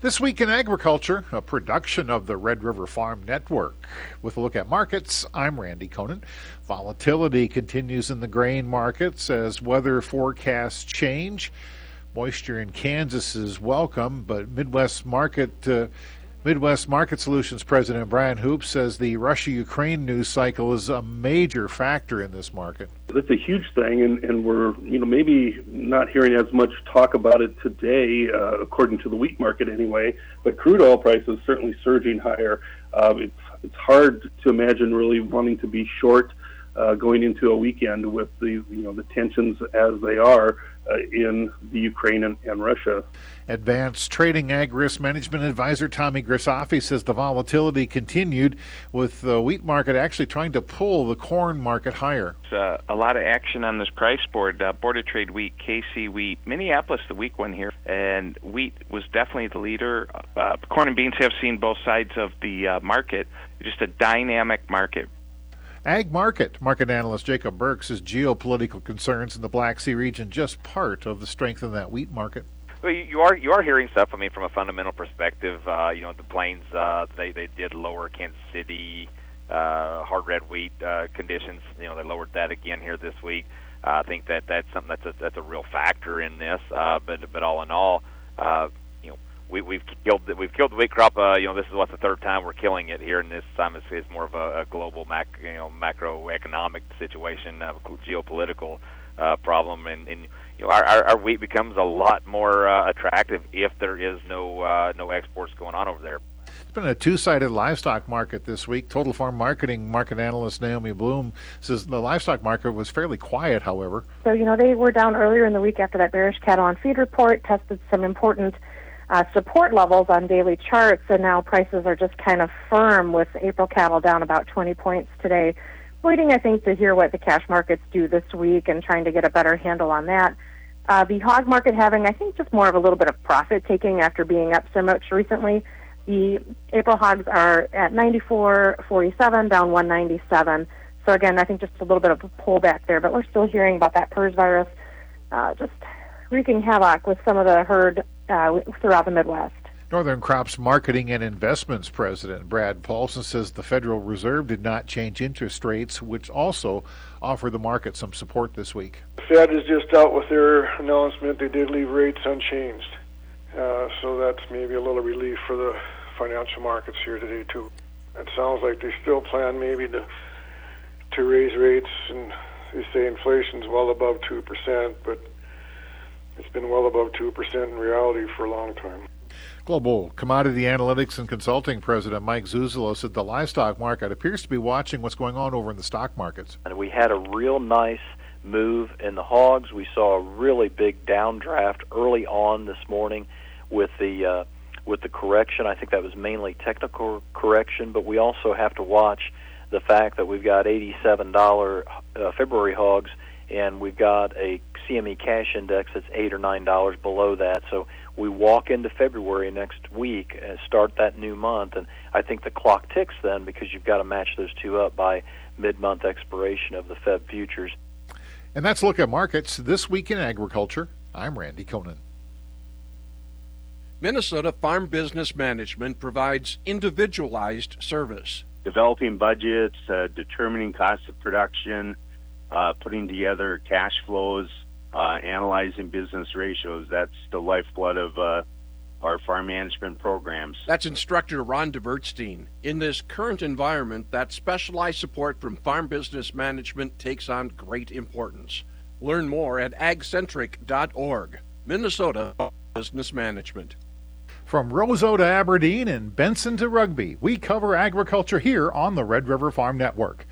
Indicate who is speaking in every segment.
Speaker 1: This week in agriculture, a production of the Red River Farm Network. With a look at markets, I'm Randy Koenen. Volatility continues in the grain markets as weather forecasts change. Moisture in Kansas is welcome, but Midwest market uh, Midwest Market Solutions President Brian Hoops says the Russia Ukraine news cycle is a major factor in this market.
Speaker 2: That's a huge thing, and, and we're you know maybe not hearing as much talk about it today, uh, according to the wheat market anyway. But crude oil prices certainly surging higher. Uh, it's it's hard to imagine really wanting to be short uh, going into a weekend with the you know the tensions as they are uh, in the Ukraine and, and, Russia.
Speaker 1: Advanced Trading Ag Risk Management Advisor Tommy Grisafi says the volatility continued with the wheat market actually trying to pull the corn market higher.
Speaker 3: Uh, a lot of action on this price board. Uh, Board of Trade wheat, KC wheat, Minneapolis the weak one here, and wheat was definitely the leader. Uh, corn and beans have seen both sides of the uh, market. Just a dynamic market
Speaker 1: Ag Market. Market analyst Jacob Burke says geopolitical concerns in the Black Sea region just part of the strength of that wheat market.
Speaker 4: Well, you are you are hearing stuff. I mean, from a fundamental perspective, uh, you know, the plains uh, they they did lower Kansas City uh, hard red wheat uh, conditions. You know, they lowered that again here this week. Uh, I think that that's something that's a, that's a real factor in this. Uh, but but all in all, uh, we, we've killed the, we've killed the wheat crop. Uh, you know, this is what the third time we're killing it here, and this time it's, it's more of a, a global mac, you know, macroeconomic situation, uh, geopolitical uh, problem, and, and you know, our, our, our wheat becomes a lot more uh, attractive if there is no uh, no exports going on over there.
Speaker 1: It's been a two-sided livestock market this week. Total Farm Marketing market analyst Naomi Blohm says the livestock market was fairly quiet, however.
Speaker 5: So you know they were down earlier in the week after that bearish cattle on feed report tested some important uh, support levels on daily charts, and now prices are just kind of firm with April cattle down about 20 points today. Waiting, I think, to hear what the cash markets do this week and trying to get a better handle on that. Uh, the hog market having, I think, just more of a little bit of profit taking after being up so much recently. The April hogs are at 94.47, down 197. So again, I think just a little bit of a pullback there, but we're still hearing about that PRRS virus uh, just wreaking havoc with some of the herd uh, throughout the Midwest.
Speaker 1: Northern Crops Marketing and Investments President Brad Paulson says the Federal Reserve did not change interest rates, which also offer the market some support this week.
Speaker 6: Fed is just out with their announcement. They did leave rates unchanged. Uh, so that's maybe a little relief for the financial markets here today, too. It sounds like they still plan maybe to to raise rates, and they say inflation's well above 2%, but it's been well above 2% in reality for a long time.
Speaker 1: Global Commodity Analytics and Consulting President Mike Zuzolo said the livestock market appears to be watching what's going on over in the stock markets.
Speaker 7: And we had a real nice move in the hogs. We saw a really big downdraft early on this morning with the uh, with the correction. I think that was mainly technical correction, but we also have to watch the fact that we've got $87 uh, February hogs and we've got a CME cash index that's eight or nine dollars below that. So we walk into February next week and start that new month, and I think the clock ticks then because you've got to match those two up by mid-month expiration of the Fed futures.
Speaker 1: And that's a look at markets this week in agriculture. I'm Randy Koenen.
Speaker 8: Minnesota Farm Business Management provides individualized service.
Speaker 9: Developing budgets, uh, determining cost of production, uh, putting together cash flows, uh, analyzing business ratios. That's the lifeblood of uh, our farm management programs.
Speaker 8: That's instructor Ron DeBertstein. In this current environment, that specialized support from farm business management takes on great importance. Learn more at agcentric.org. Minnesota Business Management.
Speaker 1: From Roseau to Aberdeen and Benson to Rugby, we cover agriculture here on the Red River Farm Network.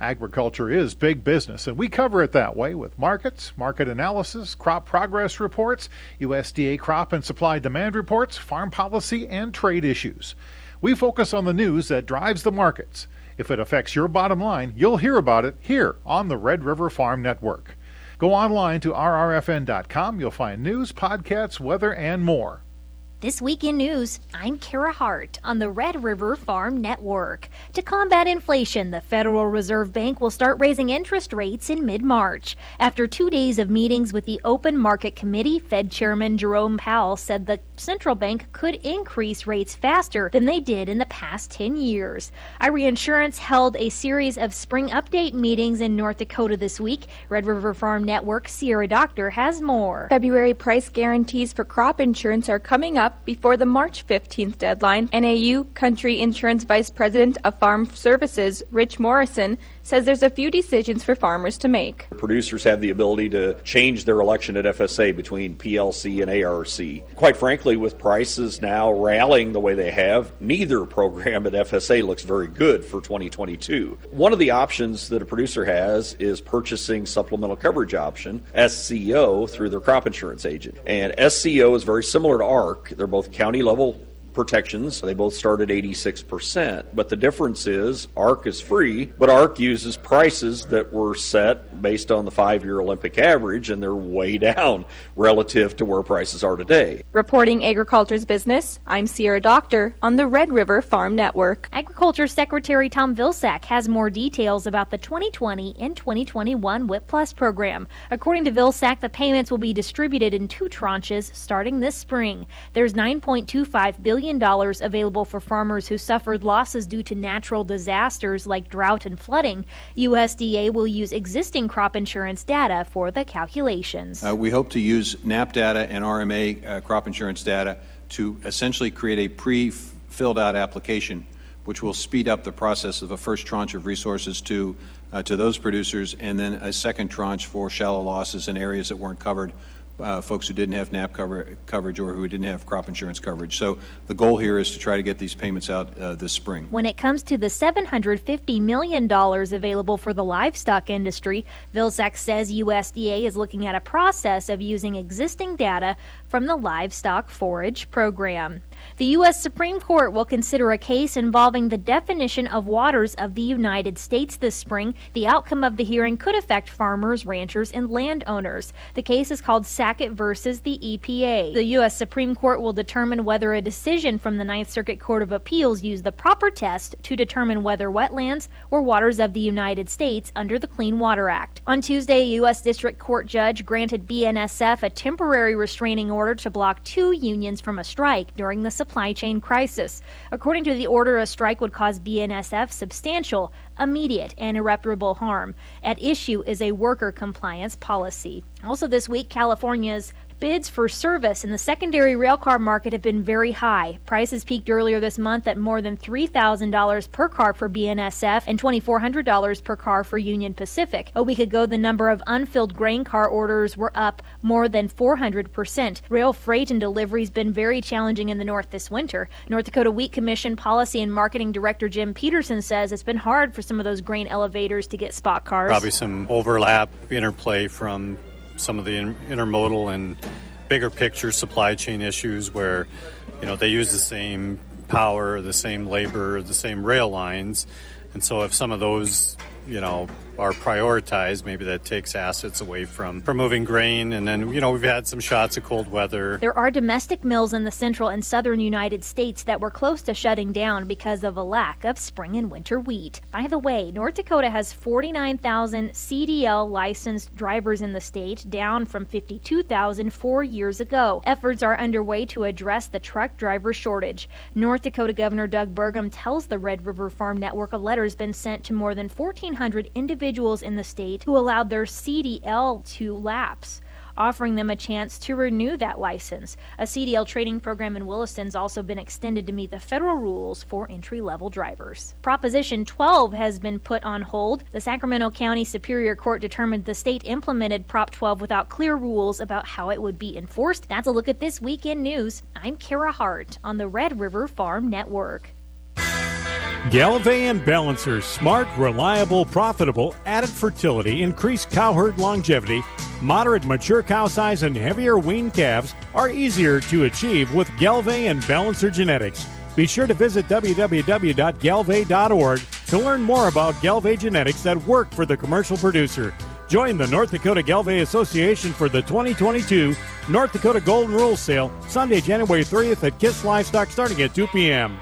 Speaker 1: Agriculture is big business, and we cover it that way with markets, market analysis, crop progress reports, USDA crop and supply demand reports, farm policy, and trade issues. We focus on the news that drives the markets. If it affects your bottom line, you'll hear about it here on the Red River Farm Network. Go online to rrfn.com. You'll find news, podcasts, weather, and more.
Speaker 10: This Week in News, I'm Kara Hart on the Red River Farm Network. To combat inflation, the Federal Reserve Bank will start raising interest rates in mid March. After two days of meetings with the Open Market Committee, Fed Chairman Jerome Powell said the central bank could increase rates faster than they did in the past 10 years. Ira Insurance held a series of spring update meetings in North Dakota this week. Red River Farm Network Sierra Doctor has more.
Speaker 11: February price guarantees for crop insurance are coming up up before the March 15th deadline. NAU Country Insurance Vice President of Farm Services, Rich Morrison, says there's a few decisions for farmers to make.
Speaker 12: Producers have the ability to change their election at FSA between PLC and ARC. Quite frankly, with prices now rallying the way they have, neither program at FSA looks very good for 2022. One of the options that a producer has is purchasing supplemental coverage option, SCO, through their crop insurance agent. And SCO is very similar to ARC. They're both county level protections. They both start at 86%. But the difference is ARC is free, but ARC uses prices that were set based on the five year Olympic average, and they're way down relative to where prices are today.
Speaker 11: Reporting Agriculture's Business, I'm Sierra Doctor on the Red River Farm Network.
Speaker 10: Agriculture Secretary Tom Vilsack has more details about the 2020 and 2021 WHIP Plus program. According to Vilsack, the payments will be distributed in two tranches starting this spring. There's 9.25 billion billion available for farmers who suffered losses due to natural disasters like drought and flooding. USDA will use existing crop insurance data for the calculations.
Speaker 13: Uh, we hope to use NAP data and RMA uh, crop insurance data to essentially create a pre filled out application which will speed up the process of a first tranche of resources to uh, to those producers, and then a second tranche for shallow losses in areas that weren't covered uh, folks who didn't have NAP cover, coverage or who didn't have crop insurance coverage. So the goal here is to try to get these payments out uh, this spring.
Speaker 10: When it comes to the $750 million available for the livestock industry, Vilsack says USDA is looking at a process of using existing data from the livestock forage program. The U.S. Supreme Court will consider a case involving the definition of waters of the United States this spring. The outcome of the hearing could affect farmers, ranchers, and landowners. The case is called Sackett versus the EPA. The U.S. Supreme Court will determine whether a decision from the Ninth Circuit Court of Appeals used the proper test to determine whether wetlands or waters of the United States under the Clean Water Act. On Tuesday, a U.S. District Court judge granted BNSF a temporary restraining order to block two unions from a strike during the supply chain crisis. According to the order, a strike would cause BNSF substantial, immediate, and irreparable harm. At issue is a worker compliance policy. Also, this week, California's Bids for service in the secondary railcar market have been very high. Prices peaked earlier this month at more than $3,000 per car for BNSF and $2,400 per car for Union Pacific. A week ago, the number of unfilled grain car orders were up more than 400%. Rail freight and delivery has been very challenging in the north this winter. North Dakota Wheat Commission Policy and Marketing Director Jim Peterson says it's been hard for some of those grain elevators to get spot cars.
Speaker 14: Probably some overlap, interplay from some of the intermodal and bigger picture supply chain issues where you know they use the same power, the same labor, the same rail lines, and so if some of those you know are prioritized, maybe that takes assets away from, moving grain. And then, you know, we've had some shots of cold weather.
Speaker 10: There are domestic mills in the central and southern United States that were close to shutting down because of a lack of spring and winter wheat. By the way, North Dakota has 49,000 CDL licensed drivers in the state, down from 52,000 four years ago. Efforts are underway to address the truck driver shortage. North Dakota Governor Doug Burgum tells the Red River Farm Network a letter has been sent to more than 1,400 individuals individuals in the state who allowed their CDL to lapse offering them a chance to renew that license. A CDL training program in Williston's also been extended to meet the federal rules for entry level drivers. Proposition 12 has been put on hold. The Sacramento County Superior Court determined the state implemented Prop 12 without clear rules about how it would be enforced. That's a look at this weekend news. I'm Kara Hart on the Red River Farm Network.
Speaker 15: And Balancer, smart, reliable, profitable, added fertility, increased cow herd longevity, moderate mature cow size, and heavier weaned calves are easier to achieve with and Balancer genetics. Be sure to visit www.gelbvieh.org to learn more about Gelbvieh genetics that work for the commercial producer. Join the North Dakota Gelbvieh Association for the 2022 North Dakota Golden Rule Sale, Sunday, January 30th at Kist Livestock starting at 2 p.m.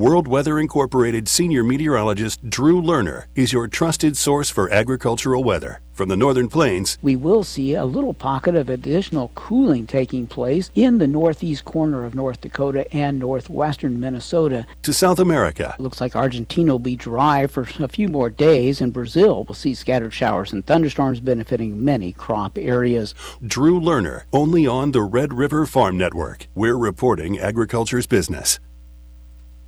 Speaker 16: World Weather Incorporated senior meteorologist Drew Lerner is your trusted source for agricultural weather. From the northern plains,
Speaker 17: we will see a little pocket of additional cooling taking place in the northeast corner of North Dakota and northwestern Minnesota.
Speaker 16: To South America.
Speaker 17: Looks like Argentina will be dry for a few more days, and Brazil will see scattered showers and thunderstorms benefiting many crop areas.
Speaker 16: Drew Lerner, only on the Red River Farm Network. We're reporting agriculture's business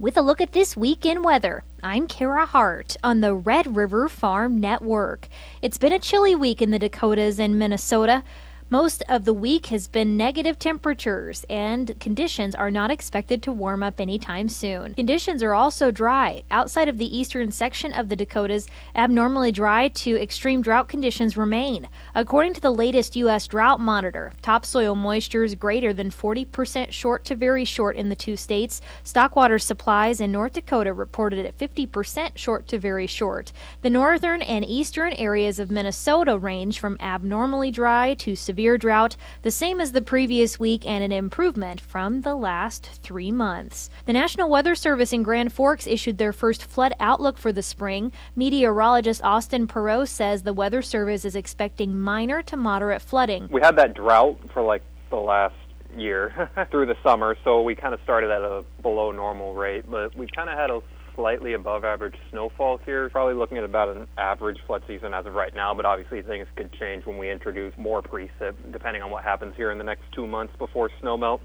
Speaker 10: with a look at this week in weather. I'm Kara Hart on the Red River Farm Network. It's been a chilly week in the Dakotas and Minnesota. Most of the week has been negative temperatures, and conditions are not expected to warm up anytime soon. Conditions are also dry. Outside of the eastern section of the Dakotas, abnormally dry to extreme drought conditions remain. According to the latest U.S. Drought Monitor, topsoil moisture is greater than 40% short to very short in the two states. Stockwater supplies in North Dakota reported at 50% short to very short. The northern and eastern areas of Minnesota range from abnormally dry to severe severe drought, the same as the previous week and an improvement from the last three months. The National Weather Service in Grand Forks issued their first flood outlook for the spring. Meteorologist Austin Perot says the Weather Service is expecting minor to moderate flooding.
Speaker 18: We had that drought for like the last year through the summer, so we kind of started at a below normal rate, but we kind of had a slightly above average snowfall here. Probably looking at about an average flood season as of right now, but obviously things could change when we introduce more precip, depending on what happens here in the next two months before snowmelt.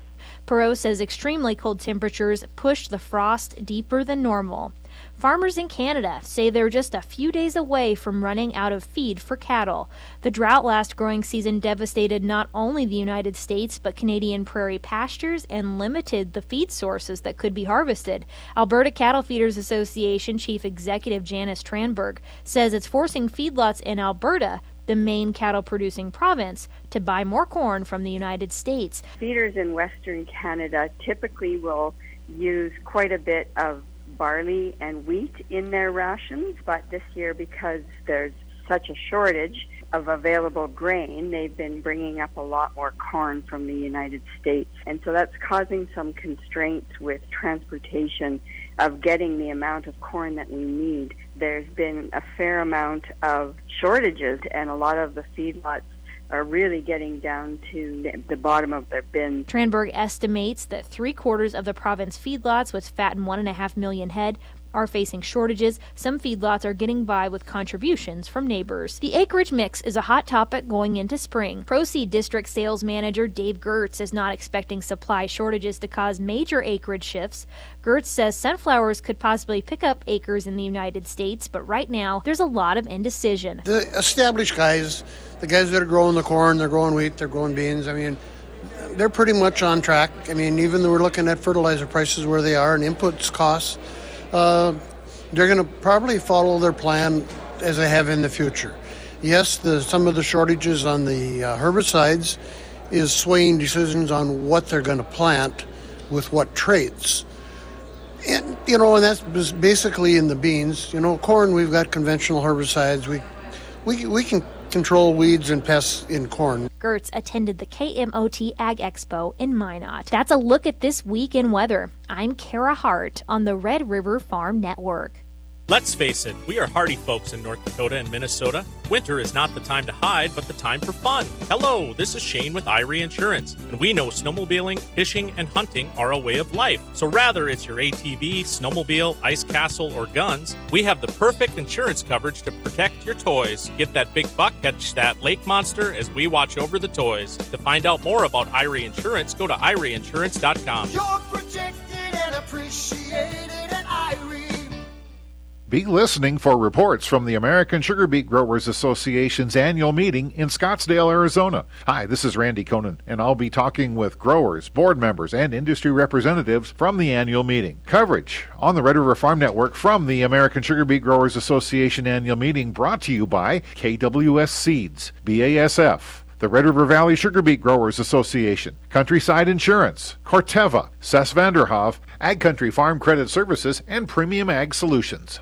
Speaker 10: Perot says extremely cold temperatures push the frost deeper than normal. Farmers in Canada say they're just a few days away from running out of feed for cattle. The drought last growing season devastated not only the United States but Canadian prairie pastures and limited the feed sources that could be harvested. Alberta Cattle Feeders Association Chief Executive Janice Tranberg says it's forcing feedlots in Alberta the main cattle producing province, to buy more corn from the United States.
Speaker 19: Feeders in Western Canada typically will use quite a bit of barley and wheat in their rations, but this year, because there's such a shortage of available grain, they've been bringing up a lot more corn from the United States. And so that's causing some constraints with transportation of getting the amount of corn that we need. There's been a fair amount of shortages, and a lot of the feedlots are really getting down to the bottom of their bin.
Speaker 10: Tranberg estimates that three quarters of the province feedlots with fattened one and a half million head are facing shortages. Some feedlots are getting by with contributions from neighbors. The acreage mix is a hot topic going into spring. Proseed District Sales Manager Dave Gertz is not expecting supply shortages to cause major acreage shifts. Gertz says sunflowers could possibly pick up acres in the United States, but right now there's a lot of indecision.
Speaker 20: The established guys, the guys that are growing the corn, they're growing wheat, they're growing beans, I mean, they're pretty much on track. I mean, even though we're looking at fertilizer prices where they are and inputs costs, uh, they're going to probably follow their plan as they have in the future. Yes, the, some of the shortages on the uh, herbicides is swaying decisions on what they're going to plant with what traits. And, you know, and that's basically in the beans. You know, corn, we've got conventional herbicides. We, we, we can control weeds and pests in corn.
Speaker 10: Gertz attended the KMOT Ag Expo in Minot. That's a look at this week in weather. I'm Kara Hart on the Red River Farm Network.
Speaker 21: Let's face it, we are hardy folks in North Dakota and Minnesota. Winter is not the time to hide, but the time for fun. Hello, this is Shane with Irie Insurance, and we know snowmobiling, fishing, and hunting are a way of life. So rather it's your ATV, snowmobile, ice castle, or guns, we have the perfect insurance coverage to protect your toys. Get that big buck, catch that lake monster as we watch over the toys. To find out more about Irie Insurance, go to IrieInsurance.com.
Speaker 22: You're protected and appreciated.
Speaker 1: Be listening for reports from the American Sugar Beet Growers Association's annual meeting in Scottsdale, Arizona. Hi, this is Randy Koenen, and I'll be talking with growers, board members, and industry representatives from the annual meeting. Coverage on the Red River Farm Network from the American Sugar Beet Growers Association annual meeting brought to you by KWS Seeds, BASF, the Red River Valley Sugar Beet Growers Association, Countryside Insurance, Corteva, Cess Vanderhoff, Ag Country Farm Credit Services, and Premium Ag Solutions.